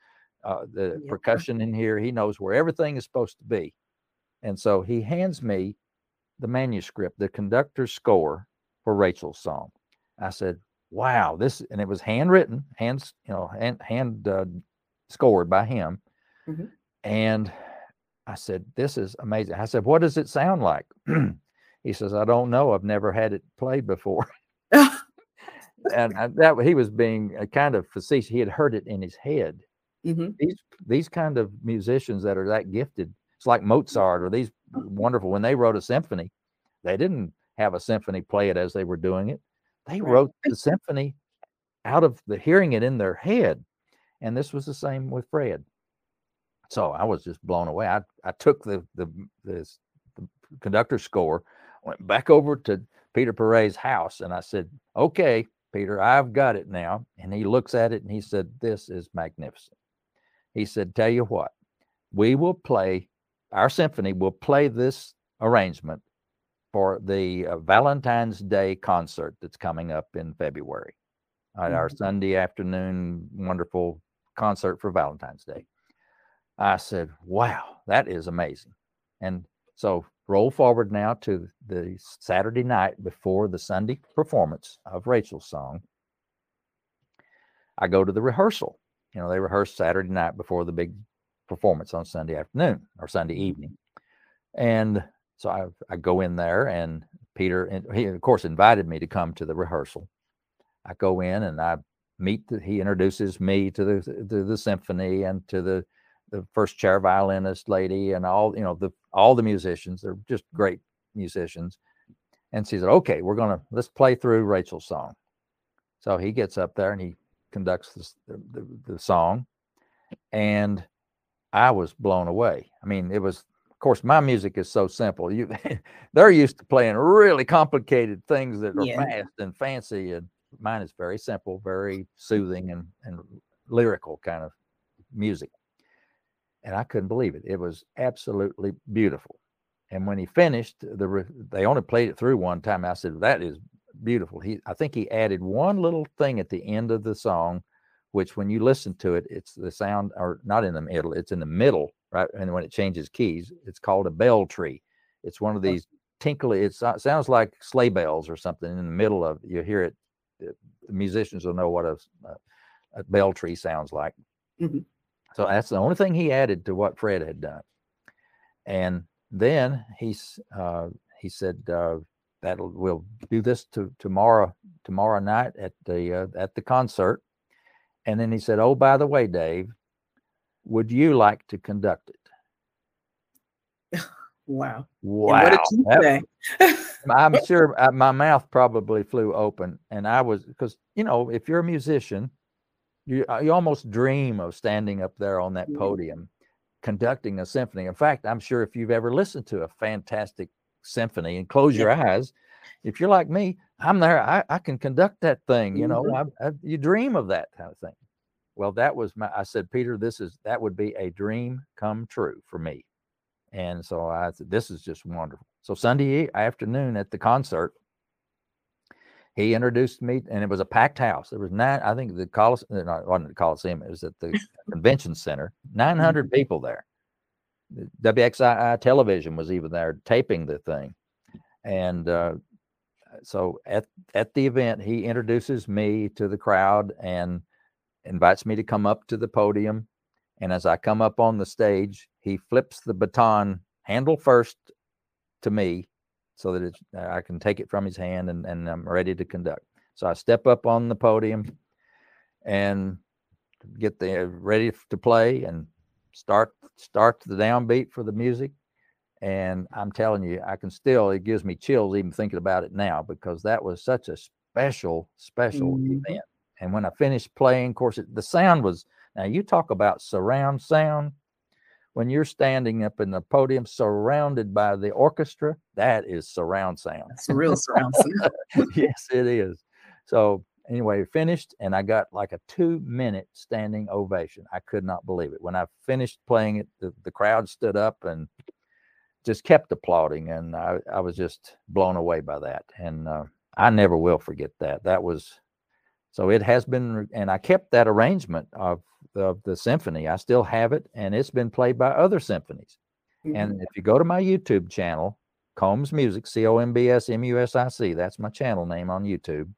uh, the yeah. percussion in here he knows where everything is supposed to be. And so he hands me the manuscript the conductor's score for rachel's song. I said wow this and it was handwritten hands you know hand, hand uh, scored by him. Mm-hmm. and i said this is amazing. I said what does it sound like? (clears throat) He says i don't know i've never had it played before (laughs) and I, that he was being a kind of facetious. He had heard it in his head. Mm-hmm. These these kind of musicians that are that gifted, it's like Mozart or these wonderful. When they wrote a symphony, they didn't have a symphony play it as they were doing it. They right. wrote the symphony out of the hearing it in their head, and this was the same with Fred. So I was just blown away. I I took the the the, the conductor score, went back over to Peter Perret's house, and I said, "Okay, Peter, I've got it now. And he looks at it and he said, This is magnificent. He said, Tell you what, we will play, our symphony will play this arrangement for the uh, Valentine's Day concert that's coming up in February. Mm-hmm. Our Sunday afternoon wonderful concert for Valentine's Day. I said, Wow, that is amazing. And so roll forward now to the Saturday night before the Sunday performance of Rachel's song. I go to the rehearsal. You know, they rehearse Saturday night before the big performance on Sunday afternoon or Sunday evening. And so I, I go in there and Peter, he of course invited me to come to the rehearsal. I go in and I meet, the, he introduces me to the, to the symphony and to the the first chair violinist lady and all you know the all the musicians they're just mm-hmm. great musicians. And she said okay we're gonna let's play through rachel's song. So he gets up there and he conducts this, the, the, the song. And i was blown away. I mean it was of course my music is so simple. You (laughs) they're used to playing really complicated things that are yeah. fast and fancy and mine is very simple very soothing and, and lyrical kind of music and I couldn't believe it. It was absolutely beautiful. And when he finished, the they only played it through one time. I said, "That is beautiful." He, I think he added one little thing at the end of the song, which when you listen to it, it's the sound, or not in the middle, it's in the middle, right? And when it changes keys, it's called a bell tree. It's one of these tinkly. It sounds like sleigh bells or something in the middle of. You hear it. The musicians will know what a, a bell tree sounds like. Mm-hmm. So that's the only thing he added to what Fred had done. And then he's uh, he said uh, that we'll do this to tomorrow tomorrow night at the uh, at the concert. And then he said, "Oh, by the way, Dave, would you like to conduct it?" (laughs) Wow. Wow. what did you that, say? (laughs) I'm (laughs) sure my mouth probably flew open. And I was, because, you know, if you're a musician, you, uh, you almost dream of standing up there on that mm-hmm. podium conducting a symphony. In fact, I'm sure if you've ever listened to a fantastic symphony and close yeah. your eyes, if you're like me, I'm there. I, I can conduct that thing. You know, mm-hmm. I, I, you dream of that kind of thing. Well, that was my. I said, Peter, this is that would be a dream come true for me. And so I said, this is just wonderful. So Sunday afternoon at the concert, he introduced me, and it was a packed house. There was nine, I think the Coliseum, uh, no, it wasn't the Coliseum, it was at the (laughs) convention center, 900 mm-hmm. people there. The WXII television was even there taping the thing. And uh, so at, at the event, he introduces me to the crowd and invites me to come up to the podium and as I come up on the stage, he flips the baton handle first to me so that I can take it from his hand and, and I'm ready to conduct. So I step up on the podium and get the ready to play and start start the downbeat for the music. And I'm telling you, I can still it gives me chills even thinking about it now because that was such a special, special mm-hmm. event. And when I finished playing, of course, it, the sound was now, you talk about surround sound. When you're standing up in the podium surrounded by the orchestra, that is surround sound. It's a real surround sound. (laughs) yes, it is. So, anyway, finished, and I got like a two minute standing ovation. I could not believe it. When I finished playing it, the, the crowd stood up and just kept applauding. And I, I was just blown away by that. And uh, I never will forget that. That was so it has been, and I kept that arrangement of, of the symphony. I still have it, and it's been played by other symphonies. Mm-hmm. And if you go to my YouTube channel, Combs Music, C O M B S M U S I C, that's my channel name on YouTube.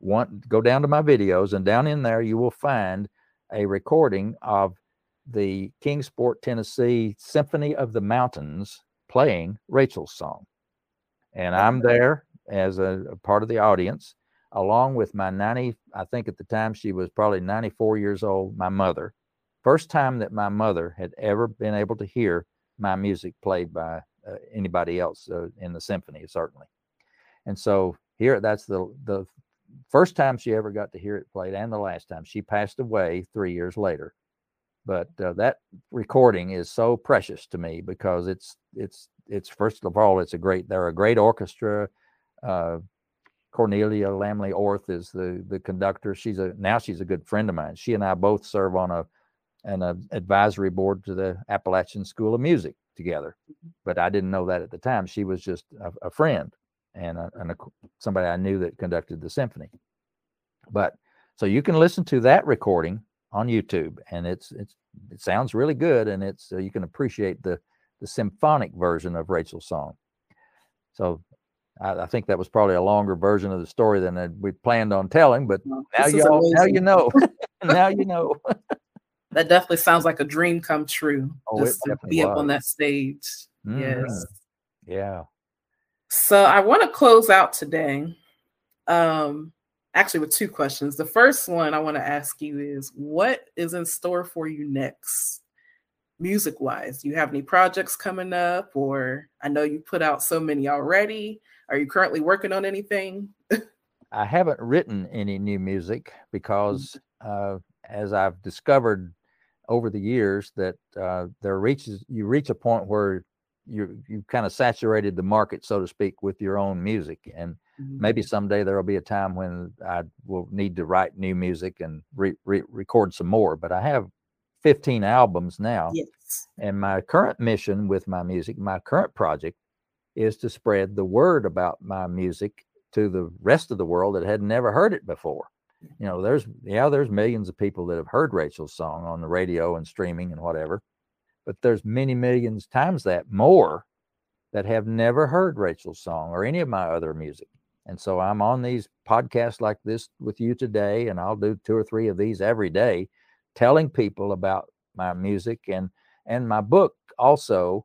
Want go down to my videos, and down in there you will find a recording of the Kingsport, Tennessee Symphony of the Mountains playing Rachel's song. And I'm there as a, a part of the audience along with my 90, I think at the time she was probably 94 years old, my mother. First time that my mother had ever been able to hear my music played by uh, anybody else uh, in the symphony, certainly. And so here, that's the the first time she ever got to hear it played, and the last time. She passed away three years later, but uh, that recording is so precious to me because it's it's it's first of all, it's a great. They're a great orchestra. Uh, Cornelia Laemmli Orth is the the conductor. She's a now she's a good friend of mine. She and I both serve on a an a advisory board to the Appalachian School of Music together. But I didn't know that at the time. She was just a, a friend and, a, and a, somebody I knew that conducted the symphony. But so you can listen to that recording on YouTube, and it's it's it sounds really good, and it's uh, you can appreciate the the symphonic version of Rachel's song. So I, I, think that was probably a longer version of the story than we planned on telling, but well, now you all, now you know. (laughs) (laughs) now you know. that definitely sounds like a dream come true. Oh, just to be was. up on that stage. Mm-hmm. Yes. Yeah. So I want to close out today. Um, actually with two questions. The first one I want to ask you is what is in store for you next? Music wise, do you have any projects coming up? Or I know you put out so many already. Are you currently working on anything? I haven't written any new music because, uh, as I've discovered over the years, that uh, there reaches you reach a point where you you kind of saturated the market, so to speak, with your own music, and mm-hmm. maybe someday there will be a time when I will need to write new music and re- re- record some more. But I have 15 albums now, yes. and my current mission with my music, my current project is to spread the word about my music to the rest of the world that had never heard it before. You know, there's yeah, there's millions of people that have heard Rachel's song on the radio and streaming and whatever, but there's many millions times that more that have never heard Rachel's song or any of my other music. And so I'm on these podcasts like this with you today, and I'll do two or three of these every day, telling people about my music and and my book also.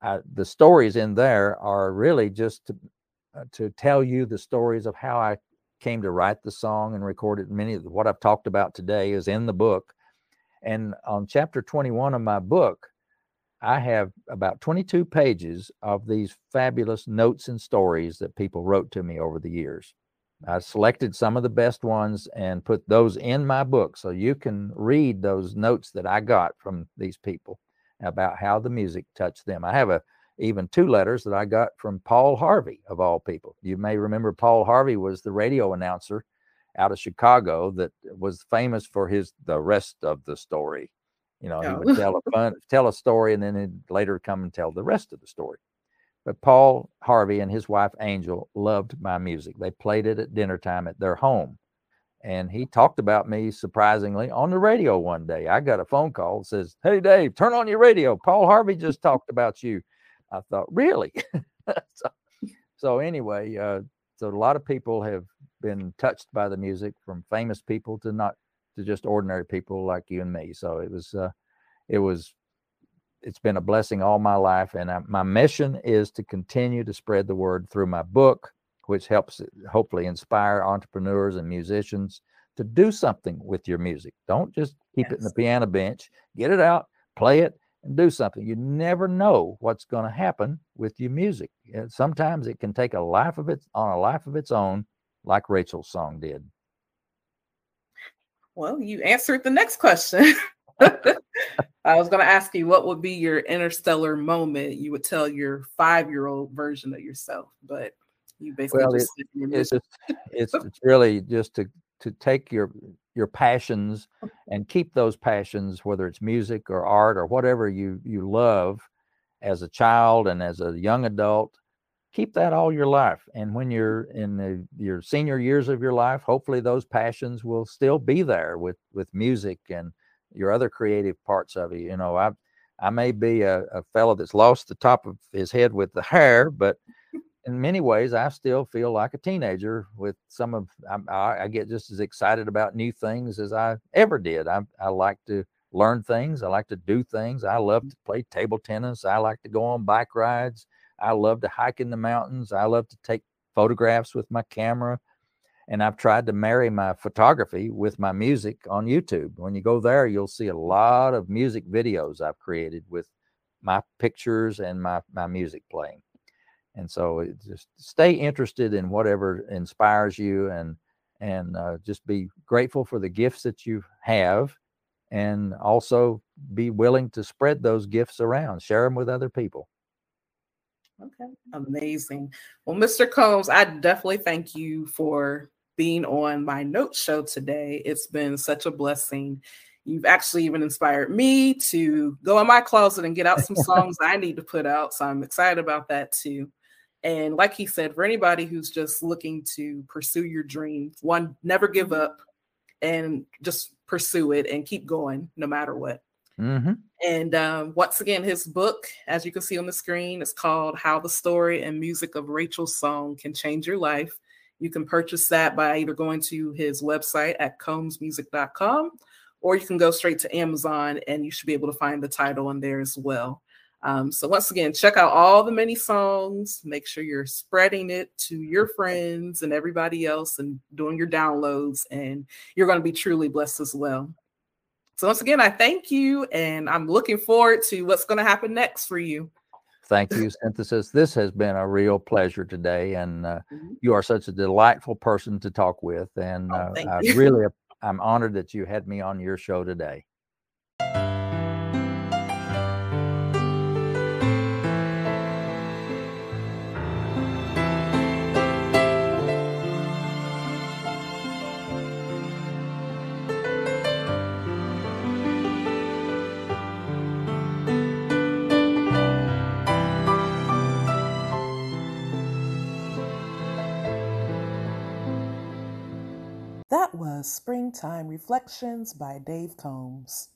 Uh, the stories in there are really just to uh, to tell you the stories of how I came to write the song and record it. Many of what I've talked about today is in the book. And on chapter 21 of my book, I have about 22 pages of these fabulous notes and stories that people wrote to me over the years. I selected some of the best ones and put those in my book so you can read those notes that I got from these people about how the music touched them. I have a even two letters that I got from Paul Harvey of all people. You may remember Paul Harvey was the radio announcer out of Chicago that was famous for his the rest of the story. You know, oh. he would oh. tell a fun, tell a story and then he'd later come and tell the rest of the story. But Paul Harvey and his wife Angel loved my music. They played it at dinner time at their home. And he talked about me surprisingly on the radio one day. I got a phone call that says, Hey Dave, turn on your radio. Paul Harvey just talked about you. I thought, really? (laughs) so, so, anyway, uh, so a lot of people have been touched by the music from famous people to not to just ordinary people like you and me. So it was, uh, it was, it's been a blessing all my life. And I, my mission is to continue to spread the word through my book, which helps hopefully inspire entrepreneurs and musicians to do something with your music. Don't just keep yes. it in the piano bench, get it out, play it, and do something. You never know what's going to happen with your music. Sometimes it can take a life of its on a life of its own, like Rachel's song did. Well, you answered the next question. (laughs) I was going to ask you what would be your interstellar moment? You would tell your five year old version of yourself, but you basically well, just it, it's, just, it's, (laughs) it's really just to to take your your passions oh. and keep those passions whether it's music or art or whatever you you love as a child and as a young adult keep that all your life. And when mm-hmm. you're in the, your senior years of your life, hopefully those passions will still be there with with music and your other creative parts of you. You know, I I may be a, a fellow that's lost the top of his head with the hair, but in many ways, I still feel like a teenager with some of I, I get just as excited about new things as I ever did. I, I like to learn things. I like to do things. I love mm-hmm. to play table tennis. I like to go on bike rides. I love to hike in the mountains. I love to take photographs with my camera. And I've tried to marry my photography with my music on YouTube. When you go there, you'll see a lot of music videos I've created with my pictures and my, my music playing. And so just stay interested in whatever inspires you and and uh, just be grateful for the gifts that you have and also be willing to spread those gifts around, share them with other people. Okay, amazing. Well, Mr. Combs, I definitely thank you for being on my note show today. It's been such a blessing. You've actually even inspired me to go in my closet and get out some (laughs) songs I need to put out. So I'm excited about that too. And like he said, for anybody who's just looking to pursue your dream, one, never give mm-hmm. up and just pursue it and keep going no matter what. Mm-hmm. And um, once again, his book, as you can see on the screen, is called How the Story and Music of Rachel's Song Can Change Your Life. You can purchase that by either going to his website at combsmusic.com or you can go straight to Amazon and you should be able to find the title on there as well. Um, so, once again, check out all the many songs. Make sure you're spreading it to your friends and everybody else and doing your downloads, and you're going to be truly blessed as well. So once again, I thank you, and I'm looking forward to what's going to happen next for you. Thank you, Cynthysis. This has been a real pleasure today, and uh, mm-hmm. you are such a delightful person to talk with. And oh, uh, I really, (laughs) I'm honored that you had me on your show today. Springtime Reflections by Dave Combs.